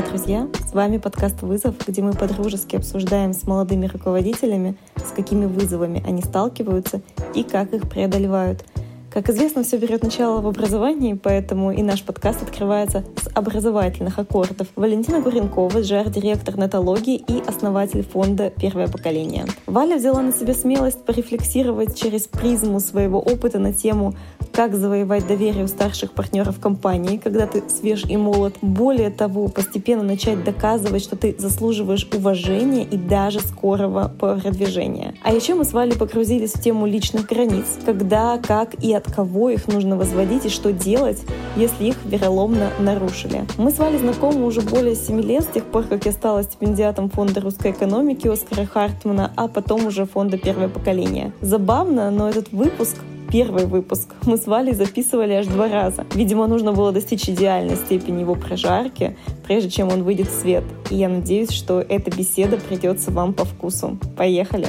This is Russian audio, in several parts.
Привет, друзья! С вами подкаст «Вызов», где мы подружески обсуждаем с молодыми руководителями, с какими вызовами они сталкиваются и как их преодолевают – как известно, все берет начало в образовании, поэтому и наш подкаст открывается с образовательных аккордов. Валентина Гуренкова, ЖР-директор нетологии и основатель фонда «Первое поколение». Валя взяла на себя смелость порефлексировать через призму своего опыта на тему как завоевать доверие у старших партнеров компании, когда ты свеж и молод. Более того, постепенно начать доказывать, что ты заслуживаешь уважения и даже скорого продвижения. А еще мы с Валей погрузились в тему личных границ, когда, как и от кого их нужно возводить и что делать, если их вероломно нарушили. Мы с Валей знакомы уже более 7 лет, с тех пор, как я стала стипендиатом Фонда русской экономики Оскара Хартмана, а потом уже Фонда «Первое поколение». Забавно, но этот выпуск первый выпуск мы с Валей записывали аж два раза. Видимо, нужно было достичь идеальной степени его прожарки, прежде чем он выйдет в свет. И я надеюсь, что эта беседа придется вам по вкусу. Поехали!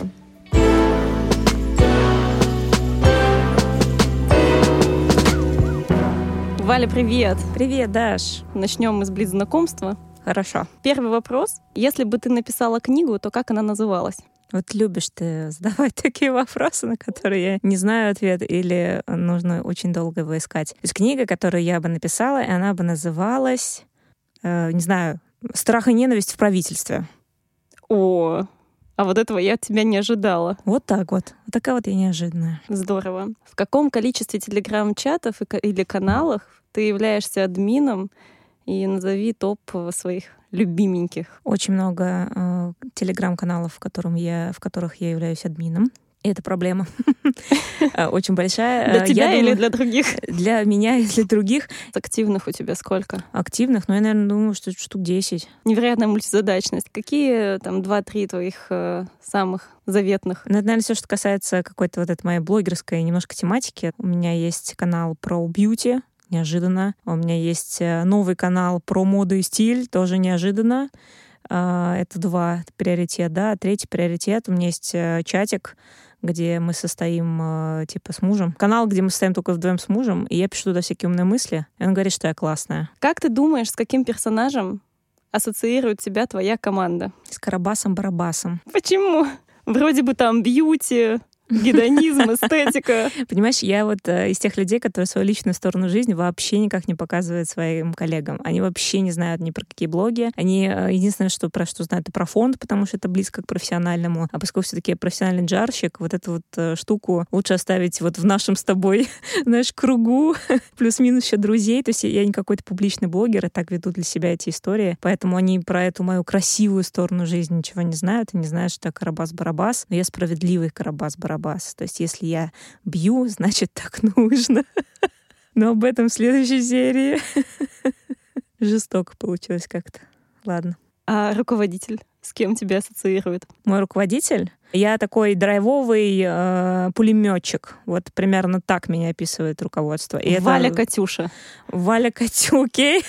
Валя, привет! Привет, Даш! Начнем мы с близ знакомства. Хорошо. Первый вопрос. Если бы ты написала книгу, то как она называлась? Вот любишь ты задавать такие вопросы, на которые я не знаю ответ, или нужно очень долго его искать. То есть книга, которую я бы написала, и она бы называлась, э, не знаю, «Страх и ненависть в правительстве». О, а вот этого я от тебя не ожидала. Вот так вот. Вот такая вот я неожиданная. Здорово. В каком количестве телеграм-чатов или каналах ты являешься админом? И назови топ своих любименьких. Очень много э, телеграм-каналов, в, котором я, в которых я являюсь админом. И это проблема э, очень большая. Для тебя или для других? Для меня и для других. Активных у тебя сколько? Активных? Ну, я, наверное, думаю, что штук 10. Невероятная мультизадачность. Какие там два-три твоих э, самых заветных? Ну, это, наверное, все, что касается какой-то вот этой моей блогерской немножко тематики. У меня есть канал про бьюти, неожиданно. У меня есть э, новый канал про моду и стиль, тоже неожиданно. А, это два приоритета, да. Третий приоритет, у меня есть э, чатик, где мы состоим э, типа с мужем. Канал, где мы состоим только вдвоем с мужем, и я пишу туда всякие умные мысли, и он говорит, что я классная. Как ты думаешь, с каким персонажем ассоциирует тебя твоя команда? С Карабасом-Барабасом. Почему? Вроде бы там бьюти, гедонизм, эстетика. Понимаешь, я вот э, из тех людей, которые свою личную сторону жизни вообще никак не показывают своим коллегам. Они вообще не знают ни про какие блоги. Они э, единственное, что про что знают, это про фонд, потому что это близко к профессиональному. А поскольку все-таки профессиональный джарщик, вот эту вот э, штуку лучше оставить вот в нашем с тобой, знаешь, кругу, плюс-минус еще друзей. То есть я не какой-то публичный блогер, и так веду для себя эти истории. Поэтому они про эту мою красивую сторону жизни ничего не знают и не знают, что я Карабас-Барабас. Но я справедливый Карабас-Барабас Барабас. То есть если я бью, значит так нужно. Но об этом в следующей серии. Жестоко получилось как-то. Ладно. А руководитель? С кем тебя ассоциирует? Мой руководитель? Я такой драйвовый э, пулеметчик. Вот примерно так меня описывает руководство. И Валя это... Катюша. Валя Катюки.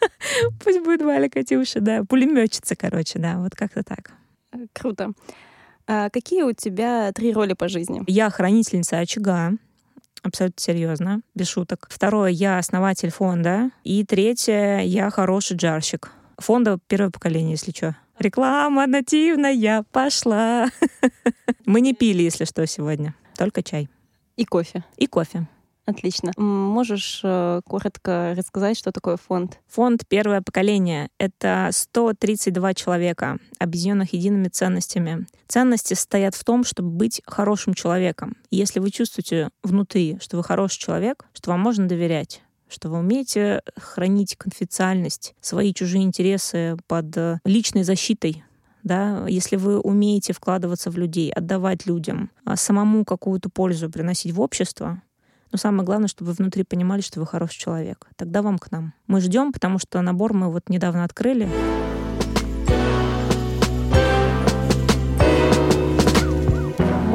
Пусть будет Валя Катюша, да. Пулеметчица, короче, да. Вот как-то так. Круто. А какие у тебя три роли по жизни? Я хранительница очага, абсолютно серьезно, без шуток. Второе, я основатель фонда. И третье, я хороший джарщик. Фонда первое поколение, если что. Реклама нативная пошла. Мы не пили, если что, сегодня. Только чай. И кофе. И кофе. Отлично. Можешь э, коротко рассказать, что такое фонд? Фонд «Первое поколение» — это 132 человека, объединенных едиными ценностями. Ценности стоят в том, чтобы быть хорошим человеком. И если вы чувствуете внутри, что вы хороший человек, что вам можно доверять, что вы умеете хранить конфиденциальность, свои чужие интересы под э, личной защитой, да, если вы умеете вкладываться в людей, отдавать людям, а самому какую-то пользу приносить в общество, но самое главное, чтобы вы внутри понимали, что вы хороший человек. Тогда вам к нам. Мы ждем, потому что набор мы вот недавно открыли.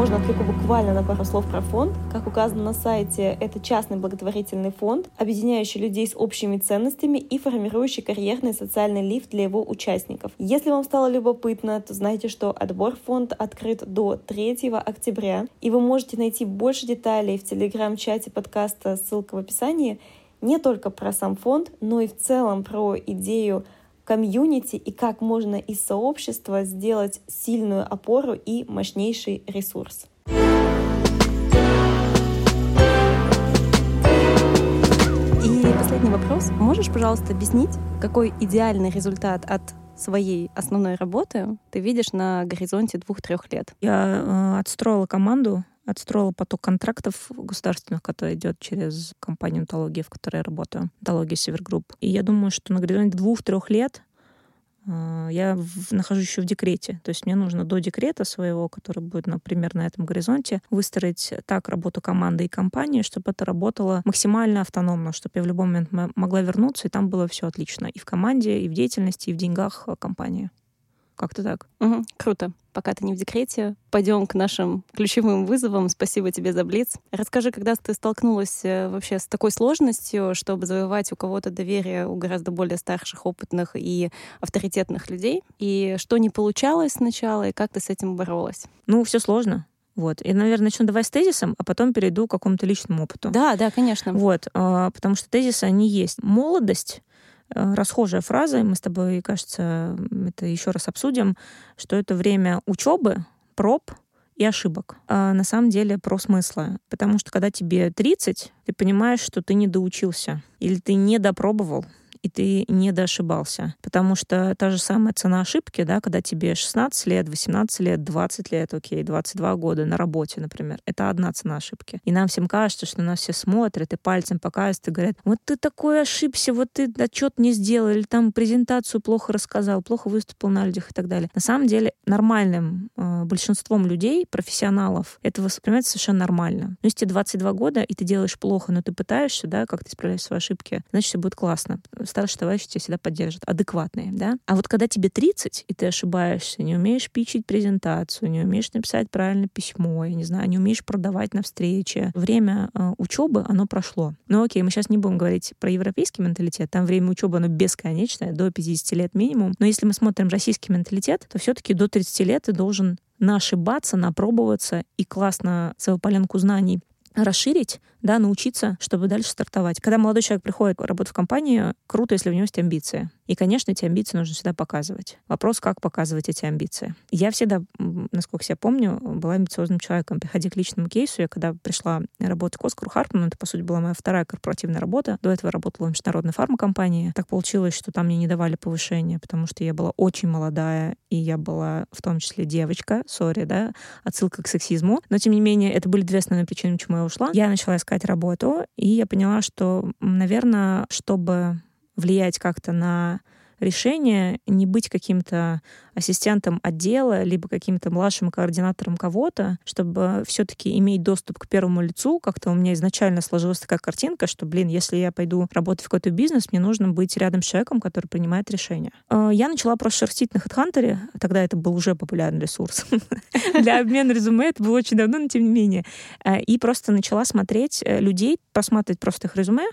Можно отвлеку буквально на пару слов про фонд. Как указано на сайте, это частный благотворительный фонд, объединяющий людей с общими ценностями и формирующий карьерный и социальный лифт для его участников. Если вам стало любопытно, то знайте, что отбор фонд открыт до 3 октября, и вы можете найти больше деталей в телеграм-чате подкаста, ссылка в описании, не только про сам фонд, но и в целом про идею комьюнити и как можно из сообщества сделать сильную опору и мощнейший ресурс. И последний вопрос. Можешь, пожалуйста, объяснить, какой идеальный результат от своей основной работы ты видишь на горизонте двух-трех лет? Я э, отстроила команду отстроила поток контрактов государственных, который идет через компанию онтологии, в которой я работаю, онтология Севергрупп. И я думаю, что на горизонте двух-трех лет э, я в, нахожусь еще в декрете. То есть мне нужно до декрета своего, который будет, например, на этом горизонте, выстроить так работу команды и компании, чтобы это работало максимально автономно, чтобы я в любой момент могла вернуться, и там было все отлично. И в команде, и в деятельности, и в деньгах э, компании. Как-то так. Угу, круто. Пока ты не в декрете, пойдем к нашим ключевым вызовам. Спасибо тебе за блиц. Расскажи, когда ты столкнулась э, вообще с такой сложностью, чтобы завоевать у кого-то доверие у гораздо более старших, опытных и авторитетных людей, и что не получалось сначала, и как ты с этим боролась? Ну, все сложно. Вот. И, наверное, начну давай с тезисом, а потом перейду к какому-то личному опыту. Да, да, конечно. Вот. А, потому что тезисы, они есть. Молодость расхожая фраза, и мы с тобой, кажется, это еще раз обсудим, что это время учебы, проб и ошибок. А на самом деле про смысла. Потому что когда тебе 30, ты понимаешь, что ты не доучился или ты не допробовал, и ты не доошибался. Потому что та же самая цена ошибки, да, когда тебе 16 лет, 18 лет, 20 лет, окей, 22 года на работе, например, это одна цена ошибки. И нам всем кажется, что нас все смотрят и пальцем показывают и говорят, вот ты такой ошибся, вот ты отчет не сделал, или там презентацию плохо рассказал, плохо выступил на людях и так далее. На самом деле нормальным большинством людей, профессионалов, это воспринимается совершенно нормально. Но если тебе 22 года, и ты делаешь плохо, но ты пытаешься, да, как ты исправляешь свои ошибки, значит, все будет классно старшие товарищи тебя всегда поддержат, адекватные, да. А вот когда тебе 30, и ты ошибаешься, не умеешь пичить презентацию, не умеешь написать правильно письмо, я не знаю, не умеешь продавать на встрече, время э, учебы, оно прошло. Ну окей, мы сейчас не будем говорить про европейский менталитет, там время учебы, оно бесконечное, до 50 лет минимум. Но если мы смотрим российский менталитет, то все-таки до 30 лет ты должен нашибаться, напробоваться и классно свою поленку знаний расширить, да, научиться, чтобы дальше стартовать. Когда молодой человек приходит работать в компанию, круто, если у него есть амбиции. И, конечно, эти амбиции нужно всегда показывать. Вопрос, как показывать эти амбиции. Я всегда, насколько я помню, была амбициозным человеком. Приходя к личному кейсу, я когда пришла работать к Оскару Хартману, это, по сути, была моя вторая корпоративная работа. До этого работала в международной фармакомпании. Так получилось, что там мне не давали повышения, потому что я была очень молодая, и я была в том числе девочка, сори, да, отсылка к сексизму. Но, тем не менее, это были две основные причины, почему я ушла. Я начала искать работу, и я поняла, что, наверное, чтобы влиять как-то на решение, не быть каким-то ассистентом отдела, либо каким-то младшим координатором кого-то, чтобы все-таки иметь доступ к первому лицу. Как-то у меня изначально сложилась такая картинка, что, блин, если я пойду работать в какой-то бизнес, мне нужно быть рядом с человеком, который принимает решения. А, я начала просто шерстить на HeadHunter, тогда это был уже популярный ресурс. Для обмена резюме это было очень давно, но тем не менее. А, и просто начала смотреть э, людей, просматривать просто их резюме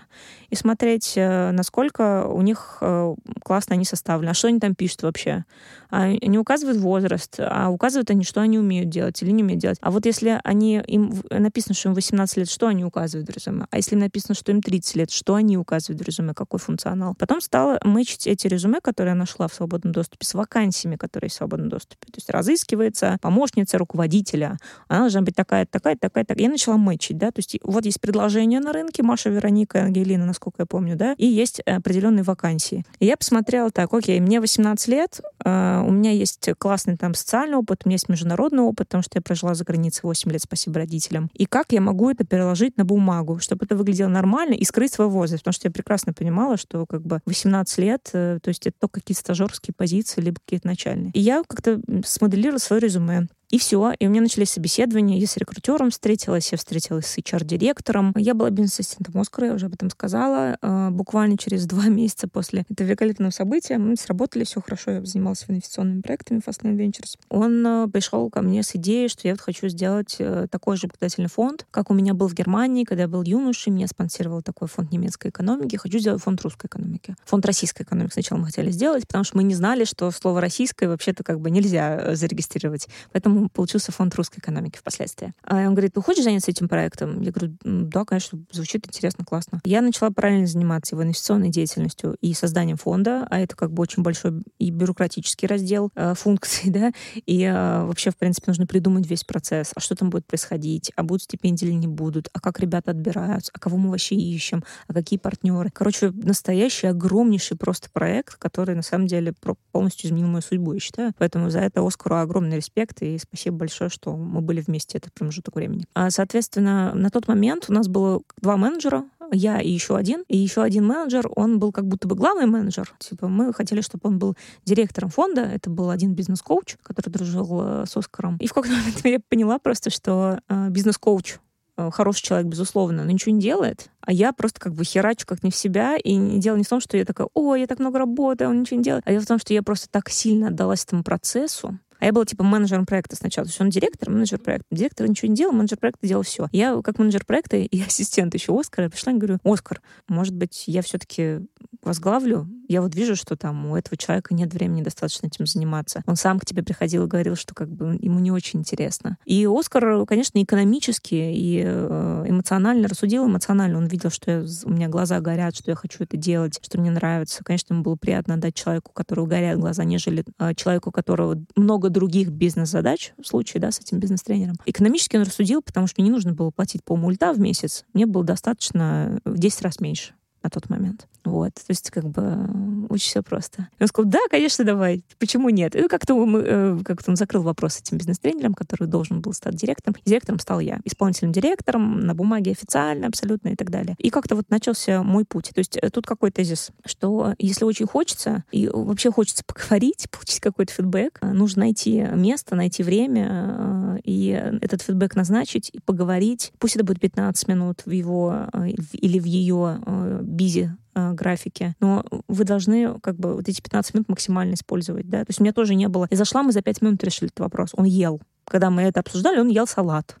и смотреть, э, насколько у них э, классно они составлены, а что они там пишут вообще. А не указывают возраст, а указывают они, что они умеют делать или не умеют делать. А вот если они, им написано, что им 18 лет, что они указывают в резюме? А если им написано, что им 30 лет, что они указывают в резюме, какой функционал? Потом стала мэчить эти резюме, которые я нашла в свободном доступе, с вакансиями, которые в свободном доступе. То есть разыскивается помощница руководителя. Она должна быть такая, такая, такая, такая. Я начала мэчить, да, то есть вот есть предложение на рынке, Маша, Вероника, Ангелина, насколько я помню, да, и есть определенные вакансии. И я посмотрела так, окей, мне 18 лет, э, у меня есть классный там социальный опыт, у меня есть международный опыт, потому что я прожила за границей 8 лет, спасибо родителям. И как я могу это переложить на бумагу, чтобы это выглядело нормально и скрыть свой возраст, потому что я прекрасно понимала, что как бы 18 лет, э, то есть это только какие-то стажерские позиции, либо какие-то начальные. И я как-то смоделировала свое резюме. И все. И у меня начались собеседования. Я с рекрутером встретилась, я встретилась с HR-директором. Я была бизнес-ассистентом Оскара, я уже об этом сказала. А, буквально через два месяца после этого великолепного события мы сработали, все хорошо. Я занималась инвестиционными проектами Fastlane Ventures. Он а, пришел ко мне с идеей, что я вот хочу сделать э, такой же благотворительный фонд, как у меня был в Германии, когда я был юношей. Меня спонсировал такой фонд немецкой экономики. Хочу сделать фонд русской экономики. Фонд российской экономики сначала мы хотели сделать, потому что мы не знали, что слово «российское» вообще-то как бы нельзя э, зарегистрировать. Поэтому получился фонд русской экономики впоследствии. А он говорит, ты хочешь заняться этим проектом? Я говорю, да, конечно, звучит интересно, классно. Я начала параллельно заниматься его инвестиционной деятельностью и созданием фонда, а это как бы очень большой и бюрократический раздел э, функций, да, и э, вообще, в принципе, нужно придумать весь процесс, а что там будет происходить, а будут стипендии или не будут, а как ребята отбираются, а кого мы вообще ищем, а какие партнеры. Короче, настоящий огромнейший просто проект, который на самом деле полностью изменил мою судьбу, я считаю. Поэтому за это Оскару огромный респект и спасибо большое, что мы были вместе этот промежуток времени. А, соответственно, на тот момент у нас было два менеджера, я и еще один. И еще один менеджер, он был как будто бы главный менеджер. Типа мы хотели, чтобы он был директором фонда. Это был один бизнес-коуч, который дружил э, с Оскаром. И в какой-то момент я поняла просто, что э, бизнес-коуч э, хороший человек, безусловно, но ничего не делает, а я просто как бы херачу как не в себя, и дело не в том, что я такая, о, я так много работаю, он ничего не делает, а дело в том, что я просто так сильно отдалась этому процессу, а я была типа менеджером проекта сначала. То есть он директор, менеджер проекта. Директор ничего не делал, менеджер проекта делал все. Я как менеджер проекта и ассистент еще Оскара пришла и говорю, Оскар, может быть, я все-таки возглавлю? Я вот вижу, что там у этого человека нет времени достаточно этим заниматься. Он сам к тебе приходил и говорил, что как бы ему не очень интересно. И Оскар, конечно, экономически и э, эмоционально рассудил, эмоционально. Он видел, что я, у меня глаза горят, что я хочу это делать, что мне нравится. Конечно, ему было приятно отдать человеку, у которого горят глаза, нежели э, человеку, у которого много других бизнес-задач в случае, да, с этим бизнес-тренером. Экономически он рассудил, потому что мне не нужно было платить по мульта в месяц. Мне было достаточно в 10 раз меньше на тот момент. Вот, то есть как бы очень все просто. И он сказал, да, конечно, давай, почему нет? И как-то мы, э, как-то он закрыл вопрос этим бизнес-тренером, который должен был стать директором. И директором стал я, исполнительным директором, на бумаге официально абсолютно и так далее. И как-то вот начался мой путь. То есть э, тут какой тезис, что если очень хочется, и вообще хочется поговорить, получить какой-то фидбэк, э, нужно найти место, найти время, и этот фидбэк назначить, и поговорить. Пусть это будет 15 минут в его или в ее бизи э, графике, но вы должны как бы вот эти 15 минут максимально использовать, да. То есть у меня тоже не было. Я зашла, мы за 5 минут решили этот вопрос. Он ел. Когда мы это обсуждали, он ел салат.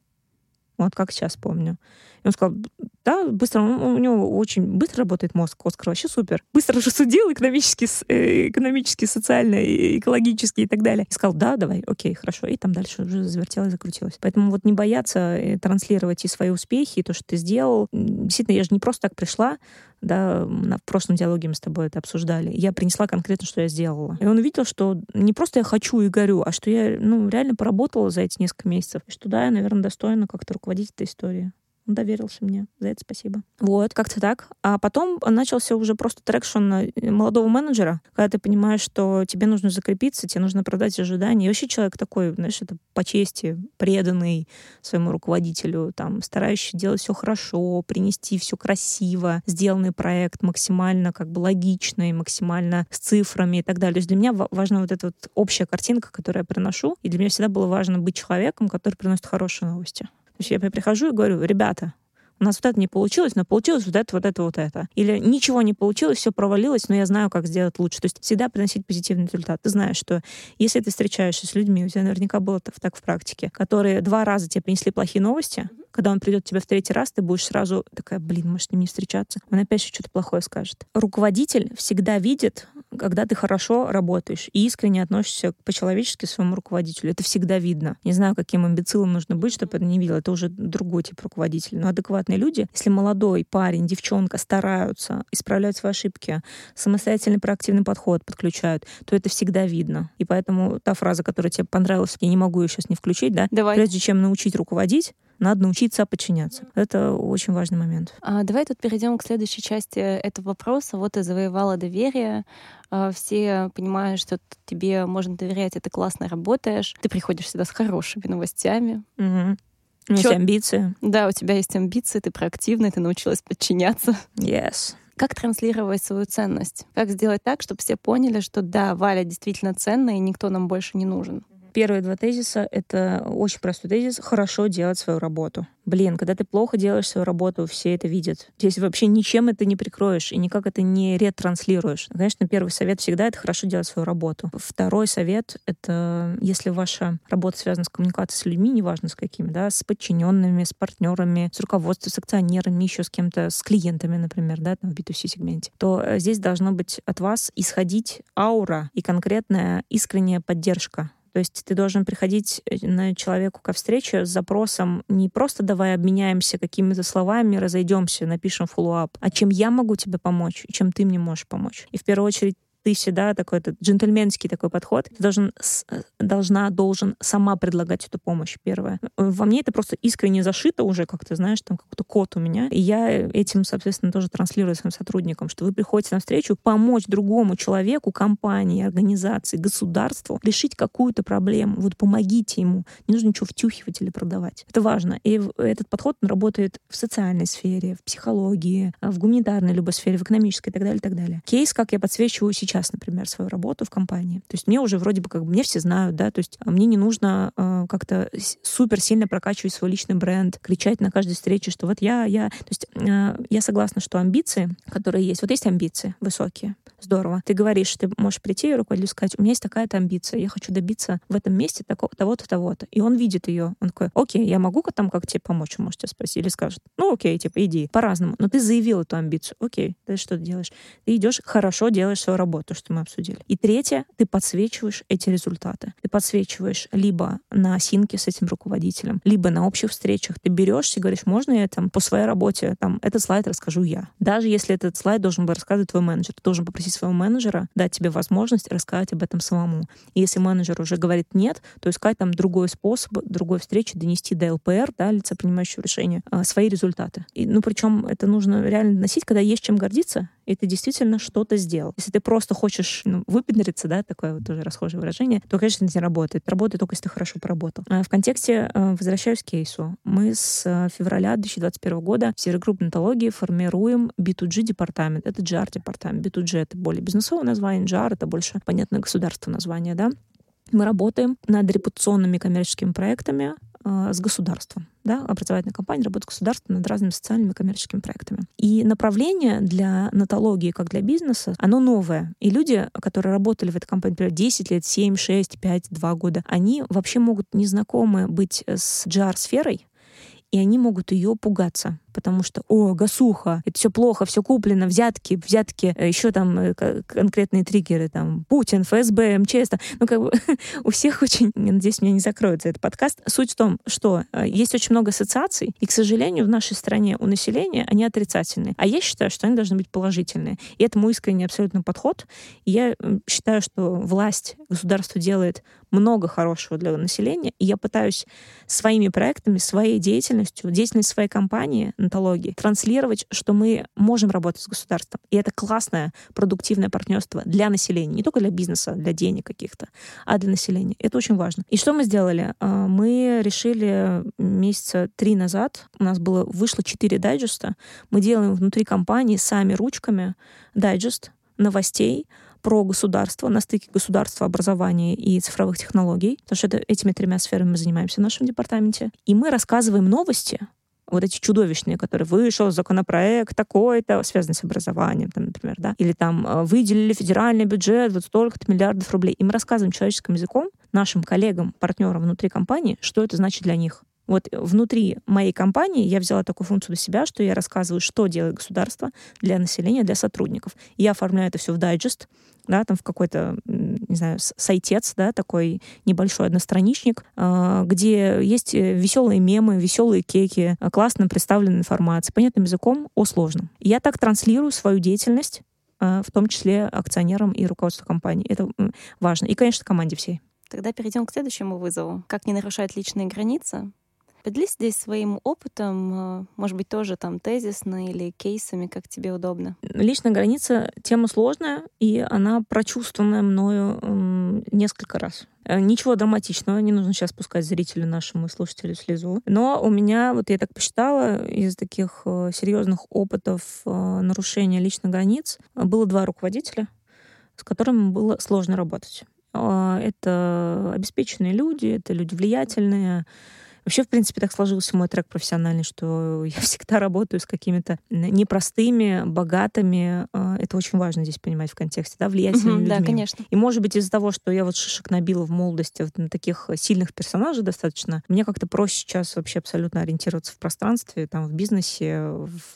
Вот как сейчас помню. И он сказал, да, быстро, у него очень быстро работает мозг, Оскар вообще супер. Быстро рассудил экономически, э, экономически, социально, экологически и так далее. И сказал, да, давай, окей, хорошо. И там дальше уже завертелось, закрутилось. Поэтому вот не бояться э, транслировать и свои успехи, и то, что ты сделал. Действительно, я же не просто так пришла, да, в прошлом диалоге мы с тобой это обсуждали. Я принесла конкретно, что я сделала. И он увидел, что не просто я хочу и горю, а что я, ну, реально поработала за эти несколько месяцев. И что да, я, наверное, достойна как-то руководить этой историей. Доверился мне. За это спасибо. Вот, как-то так. А потом начался уже просто traction э, молодого менеджера, когда ты понимаешь, что тебе нужно закрепиться, тебе нужно продать ожидания. И вообще человек такой, знаешь, это по чести, преданный своему руководителю, там, старающийся делать все хорошо, принести все красиво, сделанный проект максимально как бы логичный, максимально с цифрами и так далее. То есть для меня важна вот эта вот общая картинка, которую я приношу. И для меня всегда было важно быть человеком, который приносит хорошие новости есть я прихожу и говорю, ребята, у нас вот это не получилось, но получилось вот это, вот это, вот это. Или ничего не получилось, все провалилось, но я знаю, как сделать лучше. То есть всегда приносить позитивный результат. Ты знаешь, что если ты встречаешься с людьми, у тебя наверняка было так в практике, которые два раза тебе принесли плохие новости, когда он придет к тебе в третий раз, ты будешь сразу такая, блин, может, с ним не встречаться. Он опять что-то плохое скажет. Руководитель всегда видит, когда ты хорошо работаешь и искренне относишься по-человечески своему руководителю. Это всегда видно. Не знаю, каким имбецилом нужно быть, чтобы это не видел. Это уже другой тип руководителя. Но адекватные люди, если молодой парень, девчонка стараются исправлять свои ошибки, самостоятельный проактивный подход подключают, то это всегда видно. И поэтому та фраза, которая тебе понравилась, я не могу ее сейчас не включить, да? Давай. Прежде чем научить руководить, надо научиться подчиняться. Это очень важный момент. А, давай тут перейдем к следующей части этого вопроса. Вот ты завоевала доверие, а, все понимают, что тебе можно доверять, и ты классно работаешь. Ты приходишь сюда с хорошими новостями. Угу. У меня есть амбиции. Да, у тебя есть амбиции, ты проактивный, ты научилась подчиняться. Yes. Как транслировать свою ценность? Как сделать так, чтобы все поняли, что да, Валя действительно ценная, и никто нам больше не нужен? Первые два тезиса — это очень простой тезис — хорошо делать свою работу. Блин, когда ты плохо делаешь свою работу, все это видят. Здесь вообще ничем это не прикроешь и никак это не ретранслируешь. Конечно, первый совет всегда — это хорошо делать свою работу. Второй совет — это если ваша работа связана с коммуникацией с людьми, неважно с какими, да, с подчиненными, с партнерами, с руководством, с акционерами, еще с кем-то, с клиентами, например, да, там, в B2C-сегменте, то э, здесь должно быть от вас исходить аура и конкретная искренняя поддержка То есть ты должен приходить э, на человеку ко встрече с запросом не просто давай обменяемся какими-то словами, разойдемся, напишем follow-up, а чем я могу тебе помочь, чем ты мне можешь помочь. И в первую очередь ты всегда такой этот джентльменский такой подход. Ты должен, э, должна, должен сама предлагать эту помощь, первое. Во мне это просто искренне зашито уже, как ты знаешь, там какой-то код у меня. И я этим, соответственно, тоже транслирую своим сотрудникам, что вы приходите на встречу помочь другому человеку, компании, организации, государству решить какую-то проблему. Вот помогите ему. Не нужно ничего втюхивать или продавать. Это важно. И этот подход он работает в социальной сфере, в психологии, в гуманитарной любой сфере, в экономической и так далее, и так далее. Кейс, как я подсвечиваю сейчас сейчас, например, свою работу в компании. То есть мне уже вроде бы как бы мне все знают, да, то есть а, мне не нужно э, как-то супер сильно прокачивать свой личный бренд, кричать на каждой встрече, что вот я, я. То есть э, я согласна, что амбиции, которые есть, вот есть амбиции высокие, здорово. Ты говоришь, ты можешь прийти и руководителю сказать, у меня есть такая-то амбиция, я хочу добиться в этом месте такого, того-то, того-то. И он видит ее, он такой, окей, я могу там как тебе помочь, можете спросить, или скажет, ну окей, типа иди, по-разному. Но ты заявил эту амбицию, окей, ты что ты делаешь? Ты идешь, хорошо делаешь свою работу, то, что мы обсудили. И третье, ты подсвечиваешь эти результаты. Ты подсвечиваешь либо на синке с этим руководителем, либо на общих встречах. Ты берешься и говоришь, можно я там по своей работе, там, этот слайд расскажу я. Даже если этот слайд должен был рассказывать твой менеджер, ты должен попросить своего менеджера дать тебе возможность рассказать об этом самому. И если менеджер уже говорит нет, то искать там другой способ, другой встречи, донести до ЛПР, да, лица принимающего решения, а, свои результаты. И, ну, причем это нужно реально носить, когда есть чем гордиться, и ты действительно что-то сделал. Если ты просто хочешь ну, выпендриться, да, такое вот тоже расхожее выражение, то, конечно, это не работает. Работает только, если ты хорошо поработал. А в контексте, э, возвращаюсь к кейсу, мы с э, февраля 2021 года в серой группе нотологии формируем B2G департамент. Это GR департамент. B2G — это более бизнесовое название, GR — это больше понятное государство название, да. Мы работаем над репутационными коммерческими проектами с государством. Да, образовательная компания работает с государством над разными социальными коммерческими проектами. И направление для нотологии, как для бизнеса, оно новое. И люди, которые работали в этой компании, например, 10 лет, 7, 6, 5, 2 года, они вообще могут незнакомы быть с GR-сферой, и они могут ее пугаться потому что, о, гасуха, это все плохо, все куплено, взятки, взятки, э, еще там э, конкретные триггеры, там, Путин, ФСБ, МЧС, там, ну, как бы у всех очень, надеюсь, меня не закроется этот подкаст. Суть в том, что э, есть очень много ассоциаций, и, к сожалению, в нашей стране у населения они отрицательные. А я считаю, что они должны быть положительные. И это мой искренний абсолютно подход. И я считаю, что власть, государство делает много хорошего для населения, и я пытаюсь своими проектами, своей деятельностью, деятельностью своей компании онтологии, транслировать, что мы можем работать с государством. И это классное, продуктивное партнерство для населения, не только для бизнеса, для денег каких-то, а для населения. Это очень важно. И что мы сделали? А, мы решили месяца три назад, у нас было, вышло четыре дайджеста, мы делаем внутри компании сами ручками дайджест новостей, про государство, на стыке государства, образования и цифровых технологий, потому что это, этими тремя сферами мы занимаемся в нашем департаменте. И мы рассказываем новости вот эти чудовищные, которые вышел законопроект такой-то, связанный с образованием, там, например, да, или там э, выделили федеральный бюджет вот столько-то миллиардов рублей, и мы рассказываем человеческим языком нашим коллегам, партнерам внутри компании, что это значит для них. Вот внутри моей компании я взяла такую функцию на себя, что я рассказываю, что делает государство для населения, для сотрудников. Я оформляю это все в дайджест, да, там в какой-то, не знаю, сайтец, да, такой небольшой одностраничник, а, где есть э, веселые мемы, веселые кеки, а, классно представленная информация, понятным языком о сложном. Я так транслирую свою деятельность, а, в том числе акционерам и руководству компании. Это важно. И, конечно, команде всей. Тогда перейдем к следующему вызову. Как не нарушать личные границы Поделись здесь своим опытом, э, может быть, тоже там тезисно или кейсами, как тебе удобно. Личная граница — тема сложная, и она прочувствованная мною несколько раз. Э, ничего драматичного, не нужно сейчас пускать зрителю нашему слушателю слезу. Но у меня, вот я так посчитала, из таких э, серьезных опытов нарушения личных границ было два руководителя, с которыми было сложно работать. Это обеспеченные люди, это люди влиятельные, Вообще, в принципе, так сложился мой трек профессиональный, что я всегда работаю с какими-то непростыми, богатыми. А, это очень важно здесь понимать в контексте, да, влиятельными угу, людьми. Да, конечно. И, может быть, из-за того, что я вот шишек набила в молодости вот на таких сильных персонажей достаточно, мне как-то проще сейчас вообще абсолютно ориентироваться в пространстве, там, в бизнесе,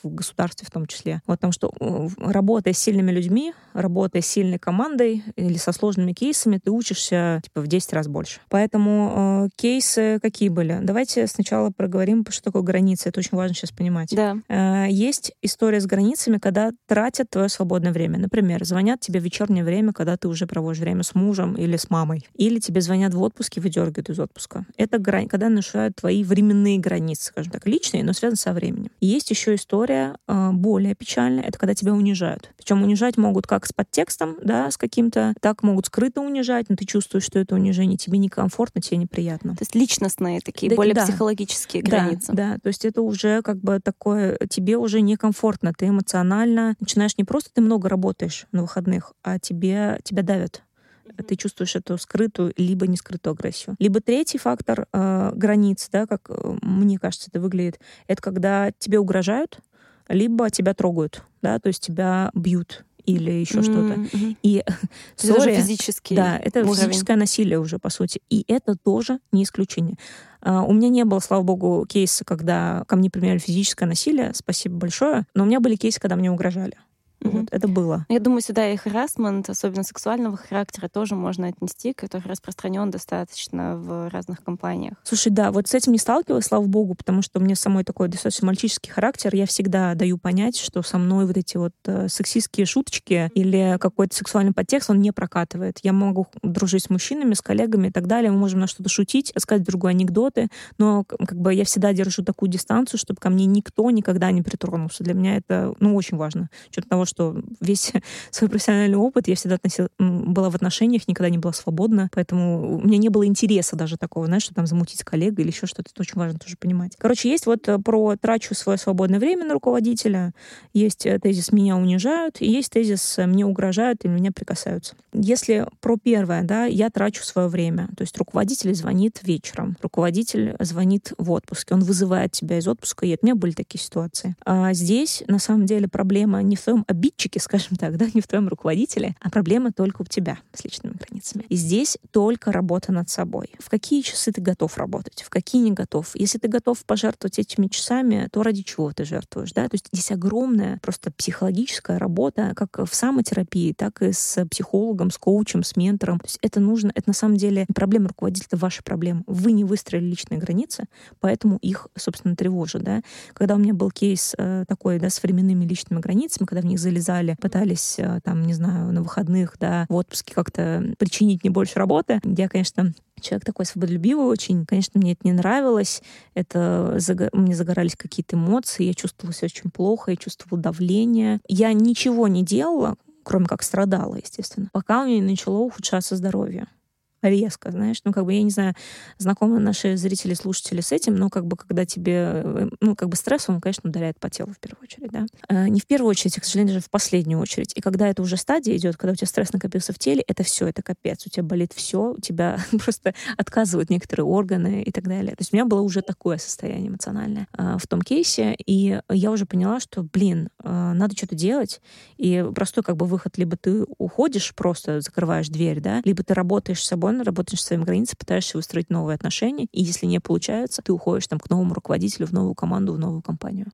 в государстве в том числе. Вот потому что работая с сильными людьми, работая с сильной командой или со сложными кейсами, ты учишься типа в 10 раз больше. Поэтому э, кейсы какие были? Давайте сначала проговорим, что такое границы. Это очень важно сейчас понимать. Да. Э, есть история с границами, когда тратят твое свободное время. Например, звонят тебе в вечернее время, когда ты уже проводишь время с мужем или с мамой. Или тебе звонят в отпуске, выдергивают из отпуска. Это грань, когда нарушают твои временные границы, скажем так, личные, но связаны со временем. есть еще история э, более печальная. Это когда тебя унижают. Причем унижать могут как с подтекстом, да, с каким-то, так могут скрыто унижать, но ты чувствуешь, что это унижение тебе некомфортно, тебе неприятно. То есть личностные такие, да, более да. психологические границы. Да, да, то есть это уже как бы такое, тебе уже некомфортно, ты эмоционально начинаешь не просто ты много работаешь на выходных, а тебе, тебя давят ты чувствуешь эту скрытую либо не скрытую агрессию. Либо третий фактор э, границ, да, как э, мне кажется, это выглядит, это когда тебе угрожают, либо тебя трогают, да, то есть тебя бьют или еще mm-hmm. что-то. И тоже физически. Да, это уровень. физическое насилие уже, по сути. И это тоже не исключение. Uh, у меня не было, слава богу, кейса, когда ко мне применяли физическое насилие, спасибо большое, но у меня были кейсы, когда мне угрожали. Угу. Вот, это было. Я думаю, сюда и харасмент, особенно сексуального характера, тоже можно отнести, который распространен достаточно в разных компаниях. Слушай, да, вот с этим не сталкивалась, слава богу, потому что у меня самой такой достаточно мальчишеский характер. Я всегда даю понять, что со мной вот эти вот э, сексистские шуточки или какой-то сексуальный подтекст, он не прокатывает. Я могу дружить с мужчинами, с коллегами и так далее. Мы можем на что-то шутить, сказать другу анекдоты, но как бы я всегда держу такую дистанцию, чтобы ко мне никто никогда не притронулся. Для меня это, ну, очень важно. Что-то того, что весь свой профессиональный опыт я всегда относила, была в отношениях, никогда не была свободна, поэтому у меня не было интереса даже такого, знаешь, что там замутить с коллегой или еще что-то. Это очень важно тоже понимать. Короче, есть вот э, про трачу свое свободное время на руководителя, есть э, тезис «меня унижают», и есть тезис «мне угрожают» и «меня прикасаются». Если про первое, да, я трачу свое время, то есть руководитель звонит вечером, руководитель звонит в отпуске, он вызывает тебя из отпуска, и у меня были такие ситуации. А здесь, на самом деле, проблема не в твоем обидчике, скажем так, да, не в твоем руководителе, а проблема только у тебя с личными границами. И здесь только работа над собой. В какие часы ты готов работать, в какие не готов. Если ты готов пожертвовать этими часами, то ради чего ты жертвуешь, да? То есть здесь огромная просто психологическая работа, как в самотерапии, так и с психологом, с коучем, с ментором. То есть это нужно, это на самом деле проблема руководителя, это ваша проблема. Вы не выстроили личные границы, поэтому их, собственно, тревожит, да? Когда у меня был кейс э, такой, да, с временными личными границами, когда в них залезали, пытались, э, там, не знаю, на выходных, да, в отпуске как-то причинить не больше работы, я, конечно, человек такой свободолюбивый очень. Конечно, мне это не нравилось. Это мне загорались какие-то эмоции. Я чувствовала себя очень плохо. Я чувствовала давление. Я ничего не делала, кроме как страдала, естественно, пока у меня начало ухудшаться здоровье резко, знаешь. Ну, как бы, я не знаю, знакомы наши зрители, слушатели с этим, но как бы, когда тебе, э, ну, как бы стресс, он, конечно, ударяет по телу в первую очередь, да. А, не в первую очередь, а, к сожалению, даже в последнюю очередь. И когда это уже стадия идет, когда у тебя стресс накопился в теле, это все, это капец. У тебя болит все, у тебя просто отказывают некоторые органы и так далее. То есть у меня было уже такое состояние эмоциональное а, в том кейсе, и я уже поняла, что, блин, а, надо что-то делать, и простой как бы выход, либо ты уходишь, просто закрываешь дверь, да, либо ты работаешь с собой, работаешь со своими границами, пытаешься выстроить новые отношения, и если не получается, ты уходишь там к новому руководителю, в новую команду, в новую компанию.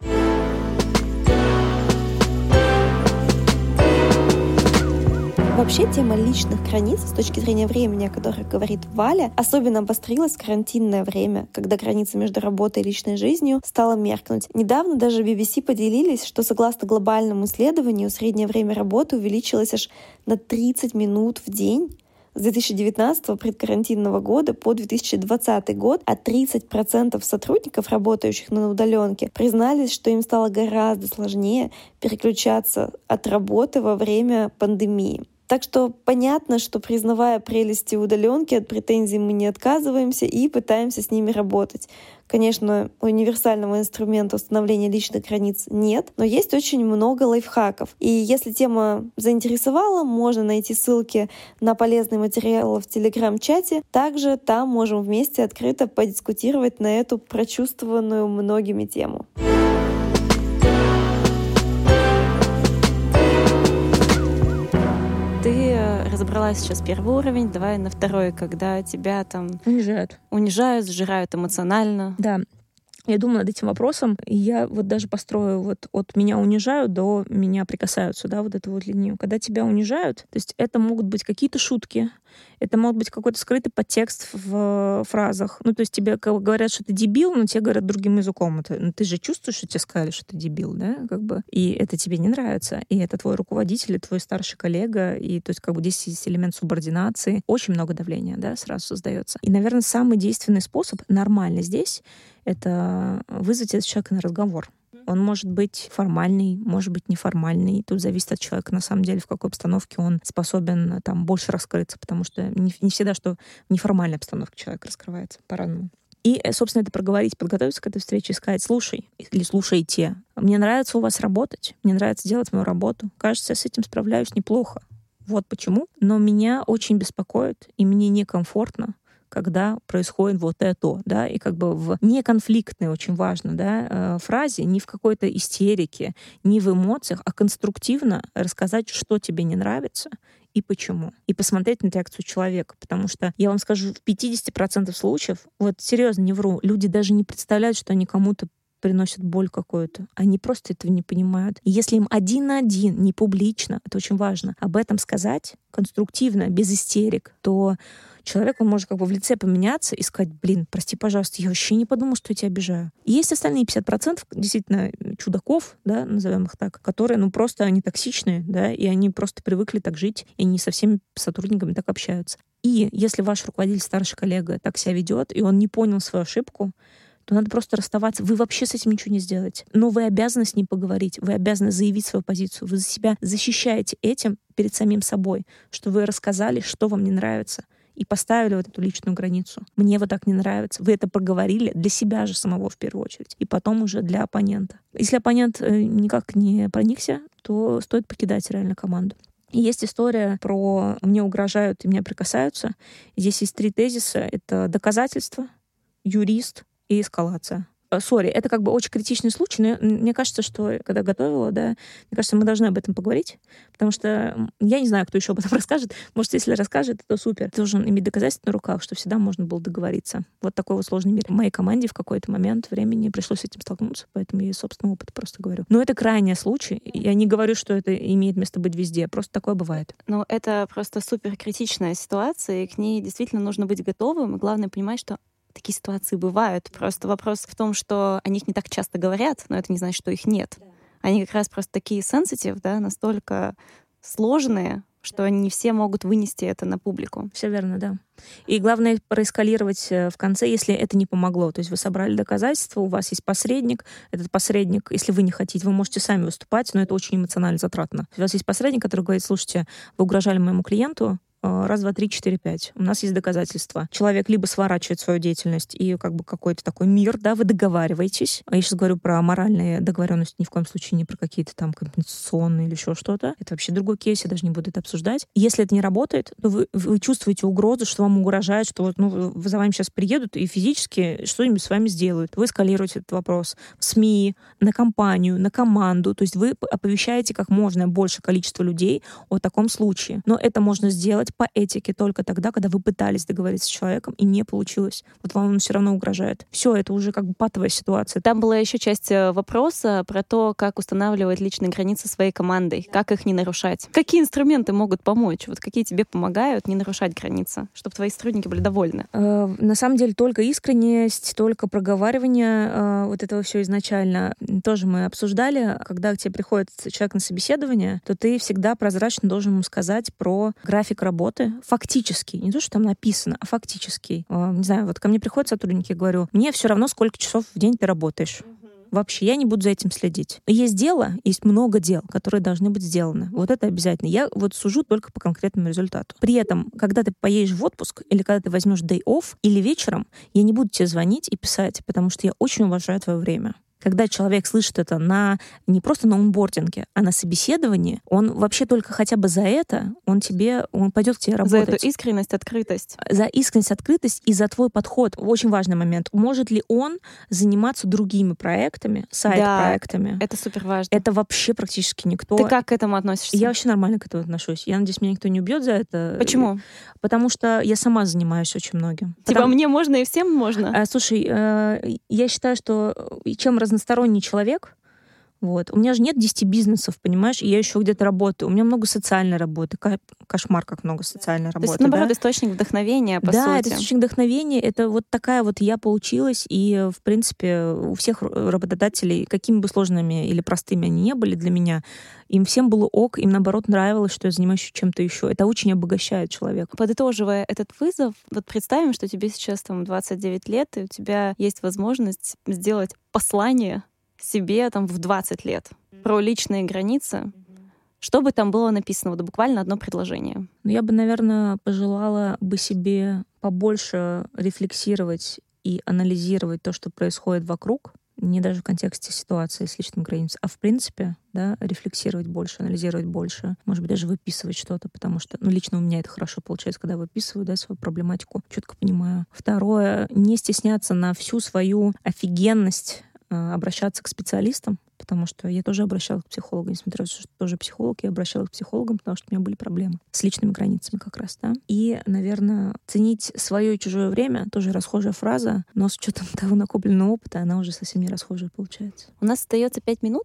Вообще тема личных границ с точки зрения времени, о которых говорит Валя, особенно обострилась в карантинное время, когда граница между работой и личной жизнью стала меркнуть. Недавно даже BBC поделились, что согласно глобальному исследованию среднее время работы увеличилось аж на 30 минут в день с 2019 предкарантинного года по 2020 год, а 30% сотрудников, работающих на удаленке, признались, что им стало гораздо сложнее переключаться от работы во время пандемии. Так что понятно, что признавая прелести удаленки, от претензий мы не отказываемся и пытаемся с ними работать. Конечно, универсального инструмента установления личных границ нет, но есть очень много лайфхаков. И если тема заинтересовала, можно найти ссылки на полезные материалы в Телеграм-чате. Также там можем вместе открыто подискутировать на эту прочувствованную многими тему. Разобрала сейчас первый уровень, давай на второй, когда тебя там... Унижают. Унижают, сжирают эмоционально. Да. Я думаю над этим вопросом, и я вот даже построю вот от меня унижают до меня прикасаются, да, вот эту вот линию. Когда тебя унижают, то есть это могут быть какие-то шутки, это может быть какой-то скрытый подтекст в фразах. Ну, то есть тебе говорят, что ты дебил, но тебе говорят другим языком. Это, ну, ты же чувствуешь, что тебе сказали, что ты дебил, да, как бы. И это тебе не нравится. И это твой руководитель, твой старший коллега. И то есть как бы здесь есть элемент субординации. Очень много давления, да, сразу создается. И, наверное, самый действенный способ нормально здесь — это вызвать этого человека на разговор. Он может быть формальный, может быть неформальный. Тут зависит от человека, на самом деле, в какой обстановке он способен там больше раскрыться, потому что не, не всегда, что в неформальной обстановке человек раскрывается по-разному. И, э, собственно, это проговорить, подготовиться к этой встрече, сказать, слушай, или слушайте, мне нравится у вас работать, мне нравится делать мою работу. Кажется, я с этим справляюсь неплохо. Вот почему. Но меня очень беспокоит, и мне некомфортно, когда происходит вот это, да, и как бы в неконфликтной, очень важно, да, э, фразе, не в какой-то истерике, не в эмоциях, а конструктивно рассказать, что тебе не нравится и почему. И посмотреть на реакцию человека. Потому что, я вам скажу, в 50% случаев, вот серьезно не вру, люди даже не представляют, что они кому-то приносят боль какую-то. Они просто этого не понимают. Если им один на один, не публично, это очень важно, об этом сказать конструктивно, без истерик, то человек, он может как бы в лице поменяться и сказать, блин, прости, пожалуйста, я вообще не подумал, что я тебя обижаю. И есть остальные 50% действительно чудаков, да, назовем их так, которые, ну, просто они токсичные, да, и они просто привыкли так жить, и они со всеми сотрудниками так общаются. И если ваш руководитель, старший коллега так себя ведет, и он не понял свою ошибку, то надо просто расставаться. Вы вообще с этим ничего не сделаете. Но вы обязаны с ним поговорить, вы обязаны заявить свою позицию. Вы за себя защищаете этим перед самим собой, что вы рассказали, что вам не нравится и поставили вот эту личную границу. Мне вот так не нравится. Вы это проговорили для себя же самого в первую очередь, и потом уже для оппонента. Если оппонент э, никак не проникся, то стоит покидать реально команду. И есть история про «мне угрожают и меня прикасаются». Здесь есть три тезиса. Это доказательство, юрист и эскалация. Э, сори, это как бы очень критичный случай, но мне кажется, что когда готовила, да, мне кажется, мы должны об этом поговорить, потому что я не знаю, кто еще об этом расскажет. Может, если расскажет, то супер. Ты должен иметь доказательства на руках, что всегда можно было договориться. Вот такой вот сложный мир. В моей команде в какой-то момент времени пришлось с этим столкнуться, поэтому я из собственного опыта просто говорю. Но это крайний случай. Я не говорю, что это имеет место быть везде, просто такое бывает. Но это просто супер критичная ситуация, и к ней действительно нужно быть готовым. Главное понимать, что такие ситуации бывают. Просто вопрос в том, что о них не так часто говорят, но это не значит, что их нет. Они как раз просто такие сенситив, да, настолько сложные, что не все могут вынести это на публику. Все верно, да. И главное проэскалировать э, в конце, если это не помогло. То есть вы собрали доказательства, у вас есть посредник. Этот посредник, если вы не хотите, вы можете сами выступать, но это очень эмоционально затратно. У вас есть посредник, который говорит, слушайте, вы угрожали моему клиенту, раз, два, три, четыре, пять. У нас есть доказательства. Человек либо сворачивает свою деятельность и как бы какой-то такой мир, да, вы договариваетесь. А я сейчас говорю про моральные договоренности, ни в коем случае не про какие-то там компенсационные или еще что-то. Это вообще другой кейс, я даже не буду это обсуждать. Если это не работает, то вы, вы чувствуете угрозу, что вам угрожает, что вот, ну, за вами сейчас приедут и физически что-нибудь с вами сделают. Вы эскалируете этот вопрос в СМИ, на компанию, на команду. То есть вы оповещаете как можно больше количество людей о таком случае. Но это можно сделать по этике только тогда, когда вы пытались договориться с человеком и не получилось. Вот вам он все равно угрожает. Все, это уже как бы патовая ситуация. Там была еще часть э, вопроса про то, как устанавливать личные границы своей командой, как их не нарушать. Какие инструменты могут помочь? Вот какие тебе помогают не нарушать границы, чтобы твои сотрудники были довольны? Э, на самом деле только искренность, только проговаривание э, вот этого все изначально. Тоже мы обсуждали, когда к тебе приходит человек на собеседование, то ты всегда прозрачно должен ему сказать про график работы, работы, фактически, не то, что там написано, а фактически. Не знаю, вот ко мне приходят сотрудники, говорю, мне все равно, сколько часов в день ты работаешь. Вообще, я не буду за этим следить. Есть дело, есть много дел, которые должны быть сделаны. Вот это обязательно. Я вот сужу только по конкретному результату. При этом, когда ты поедешь в отпуск или когда ты возьмешь day off или вечером, я не буду тебе звонить и писать, потому что я очень уважаю твое время когда человек слышит это на не просто на онбординге, а на собеседовании, он вообще только хотя бы за это, он тебе, он пойдет к тебе работать. За эту искренность, открытость. За искренность, открытость и за твой подход. Очень важный момент. Может ли он заниматься другими проектами, сайт-проектами? Да, это супер важно. Это вообще практически никто. Ты как к этому относишься? Я вообще нормально к этому отношусь. Я надеюсь, меня никто не убьет за это. Почему? Потому что я сама занимаюсь очень многим. Типа Потому... мне можно и всем можно? А, слушай, э, я считаю, что чем раз разносторонний человек. Вот. У меня же нет 10 бизнесов, понимаешь, и я еще где-то работаю. У меня много социальной работы. Кошмар, как много социальной работы. То есть, наоборот, да? источник вдохновения, по да, сути. Да, это источник вдохновения. Это вот такая вот я получилась. И, в принципе, у всех работодателей, какими бы сложными или простыми они не были для меня, им всем было ок, им, наоборот, нравилось, что я занимаюсь чем-то еще. Это очень обогащает человека. Подытоживая этот вызов, вот представим, что тебе сейчас там 29 лет, и у тебя есть возможность сделать послание себе там в 20 лет про личные границы, что бы там было написано, вот буквально одно предложение. Ну, я бы, наверное, пожелала бы себе побольше рефлексировать и анализировать то, что происходит вокруг, не даже в контексте ситуации с личным границей, а в принципе, да, рефлексировать больше, анализировать больше, может быть, даже выписывать что-то, потому что, ну, лично у меня это хорошо получается, когда я выписываю, да, свою проблематику, четко понимаю. Второе, не стесняться на всю свою офигенность обращаться к специалистам, потому что я тоже обращалась к психологу, несмотря на то, что тоже психолог, я обращалась к психологам, потому что у меня были проблемы с личными границами как раз, да. И, наверное, ценить свое и чужое время, тоже расхожая фраза, но с учетом того накопленного опыта, она уже совсем не расхожая получается. У нас остается пять минут.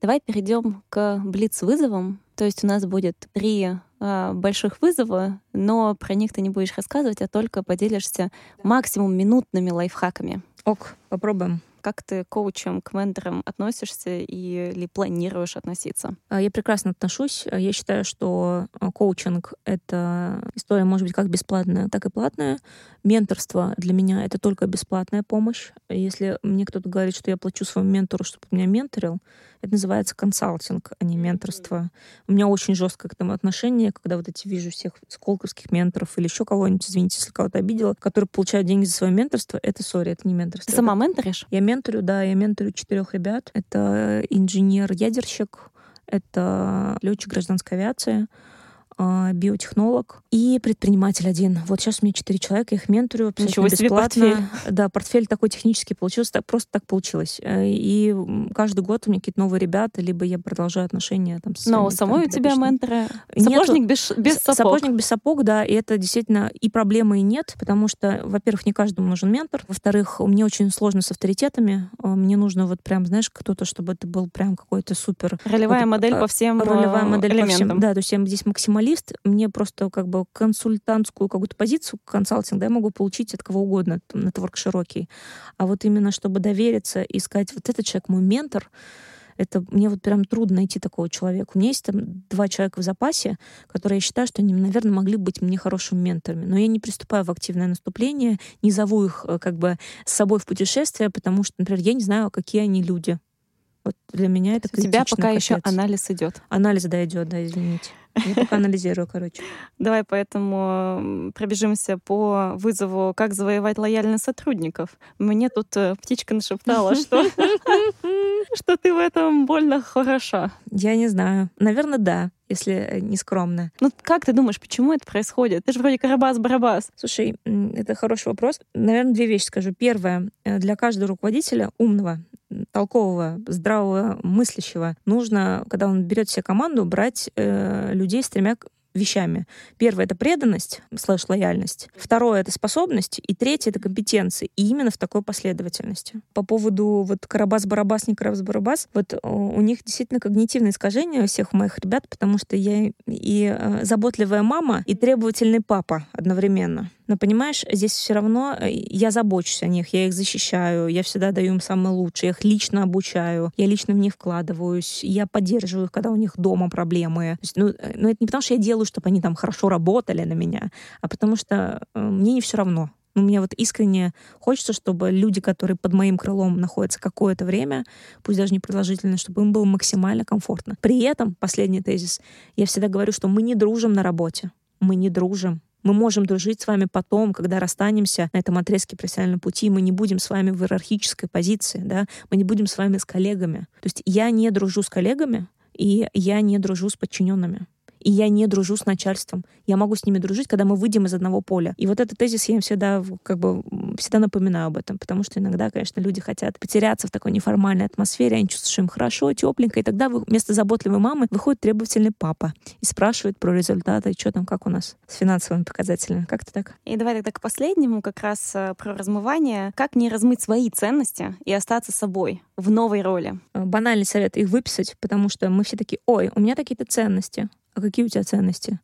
Давай перейдем к блиц-вызовам. То есть у нас будет три э, больших вызова, но про них ты не будешь рассказывать, а только поделишься максимум минутными лайфхаками. Ок, попробуем как ты к коучам, к менторам относишься или планируешь относиться? А, я прекрасно отношусь. Я считаю, что а, коучинг — это история, может быть, как бесплатная, так и платная. Менторство для меня — это только бесплатная помощь. Если мне кто-то говорит, что я плачу своему ментору, чтобы меня менторил, это называется консалтинг, а не менторство. У меня очень жесткое к этому отношение, когда вот эти вижу всех сколковских менторов или еще кого-нибудь, извините, если кого-то обидела, которые получают деньги за свое менторство, это, сори, это не менторство. Ты сама менторишь? Я менторю, да, я менторю четырех ребят. Это инженер-ядерщик, это летчик гражданской авиации, биотехнолог и предприниматель один. Вот сейчас у меня четыре человека, я их менторю абсолютно Ничего себе бесплатно. портфель. Да, портфель такой технический получился, так, просто так получилось. Э, и каждый год у меня какие-то новые ребята, либо я продолжаю отношения там с Но у самой у тебя менторы сапожник Нету, без, без сапог. Сапожник без сапог, да, и это действительно и проблемы и нет, потому что, во-первых, не каждому нужен ментор, во-вторых, мне очень сложно с авторитетами, э, мне нужно вот прям, знаешь, кто-то, чтобы это был прям какой-то супер... Ролевая вот, модель по всем Ролевая модель элементам. по всем, да, то есть я здесь максимально специалист, мне просто как бы консультантскую какую-то позицию, консалтинг, да, я могу получить от кого угодно, там, нетворк широкий. А вот именно чтобы довериться и сказать, вот этот человек мой ментор, это мне вот прям трудно найти такого человека. У меня есть там два человека в запасе, которые я считаю, что они, наверное, могли быть мне хорошими менторами. Но я не приступаю в активное наступление, не зову их э, как бы с собой в путешествие, потому что, например, я не знаю, какие они люди. Вот для меня это У тебя пока капец. еще анализ идет. Анализ, да, идет, да, извините. Я пока анализирую, короче. Давай поэтому пробежимся по вызову «Как завоевать лояльность сотрудников». Мне тут э, птичка нашептала, что что ты в этом больно хороша. Я не знаю. Наверное, да, если э, не скромно. Ну, как ты думаешь, почему это происходит? Ты же вроде Карабас-Барабас. Слушай, это хороший вопрос. Наверное, две вещи скажу. Первое. Э, для каждого руководителя умного толкового, здравого, мыслящего нужно, когда он берет себе команду, брать э, людей с тремя вещами. Первое — это преданность, слэш лояльность. Второе — это способность. И третье — это компетенции. И именно в такой последовательности. По поводу вот Карабас-Барабас, не Карабас-Барабас, вот э, у них действительно когнитивное искажение у всех моих ребят, потому что я и э, заботливая мама, и требовательный папа одновременно. Но понимаешь, здесь все равно э, я забочусь о них, я их защищаю, я всегда даю им самое лучшее, я их лично обучаю, я лично в них вкладываюсь, я поддерживаю их, когда у них дома проблемы. есть, ну, ну, это не потому, что я делаю, чтобы они там хорошо работали на меня, а потому что э, мне не все равно Ну, мне вот искренне хочется, чтобы люди, которые под моим крылом находятся какое-то время, пусть даже не продолжительное, чтобы им было максимально комфортно. При этом, последний тезис, я всегда говорю, что мы не дружим на работе. Мы не дружим. Мы можем дружить с вами потом, когда расстанемся на этом отрезке профессионального пути, мы не будем с вами в иерархической позиции, да, мы не будем с вами с коллегами. То есть я не дружу с коллегами, и я не дружу с подчиненными и я не дружу с начальством. Я могу с ними дружить, когда мы выйдем из одного поля. И вот этот тезис я им всегда как бы всегда напоминаю об этом, потому что иногда, конечно, люди хотят потеряться в такой неформальной атмосфере, они чувствуют, что им хорошо, тепленько, и тогда вместо заботливой мамы выходит требовательный папа и спрашивает про результаты, что там, как у нас с финансовыми показателями. Как-то так. И давай тогда к последнему, как раз э, про размывание. Как не размыть свои ценности и остаться собой в новой роли? Э, банальный совет — их выписать, потому что мы все такие, ой, у меня такие-то ценности, а какие у тебя ценности?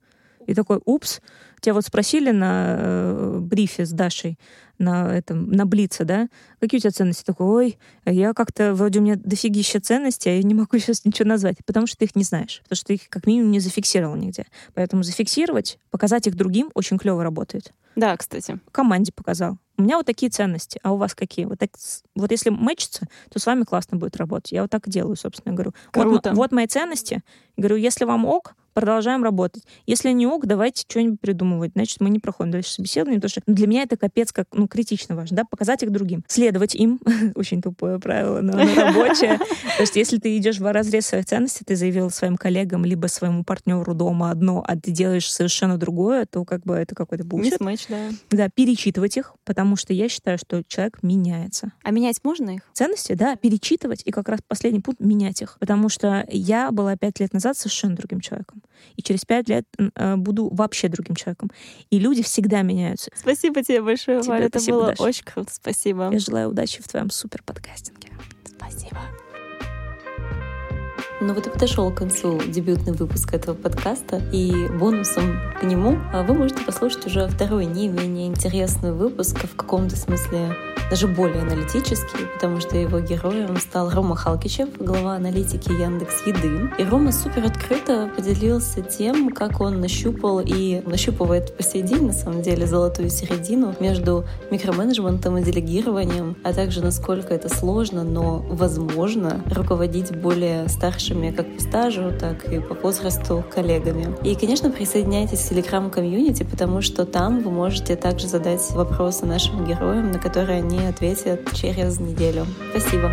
И такой, упс, тебя вот спросили на э, брифе с Дашей, на этом, на Блице, да, какие у тебя ценности? Такой, ой, я как-то, вроде у меня дофигища ценностей, а я не могу сейчас ничего назвать, потому что ты их не знаешь, потому что ты их как минимум не зафиксировал нигде. Поэтому зафиксировать, показать их другим очень клево работает. Да, кстати. Команде показал. У меня вот такие ценности, а у вас какие? Вот, так, вот если мэчится, то с вами классно будет работать. Я вот так делаю, собственно, говорю. Круто. Вот, вот мои ценности. Говорю, если вам ок, продолжаем работать. Если не ок, давайте что-нибудь придумывать. Значит, мы не проходим дальше собеседование, потому что для меня это капец как ну, критично важно, да, показать их другим. Следовать им, очень тупое правило, но оно рабочее. То есть если ты идешь в разрез своих ценностей, ты заявил своим коллегам, либо своему партнеру дома одно, а ты делаешь совершенно другое, то как бы это какой-то булшит. Мисс да. Да, перечитывать их, потому что я считаю, что человек меняется. А менять можно их? Ценности, да, перечитывать, и как раз последний пункт — менять их. Потому что я была пять лет назад совершенно другим человеком. И через пять лет э, буду вообще другим человеком. И люди всегда меняются. Спасибо тебе большое, тебе Валя. Это было Даша. очень круто. Спасибо. Я желаю удачи в твоем супер подкастинге. Спасибо. Ну вот и подошел к концу дебютный выпуск этого подкаста, и бонусом к нему а, вы можете послушать уже второй не менее интересный выпуск, в каком-то смысле даже более аналитический, потому что его героем стал Рома Халкичев, глава аналитики Яндекс Еды. И Рома супер открыто поделился тем, как он нащупал и нащупывает по сей день, на самом деле, золотую середину между микроменеджментом и делегированием, а также насколько это сложно, но возможно руководить более старшим старшими как по стажу, так и по возрасту коллегами. И, конечно, присоединяйтесь в Telegram-комьюнити, потому что там вы можете также задать вопросы нашим героям, на которые они ответят через неделю. Спасибо.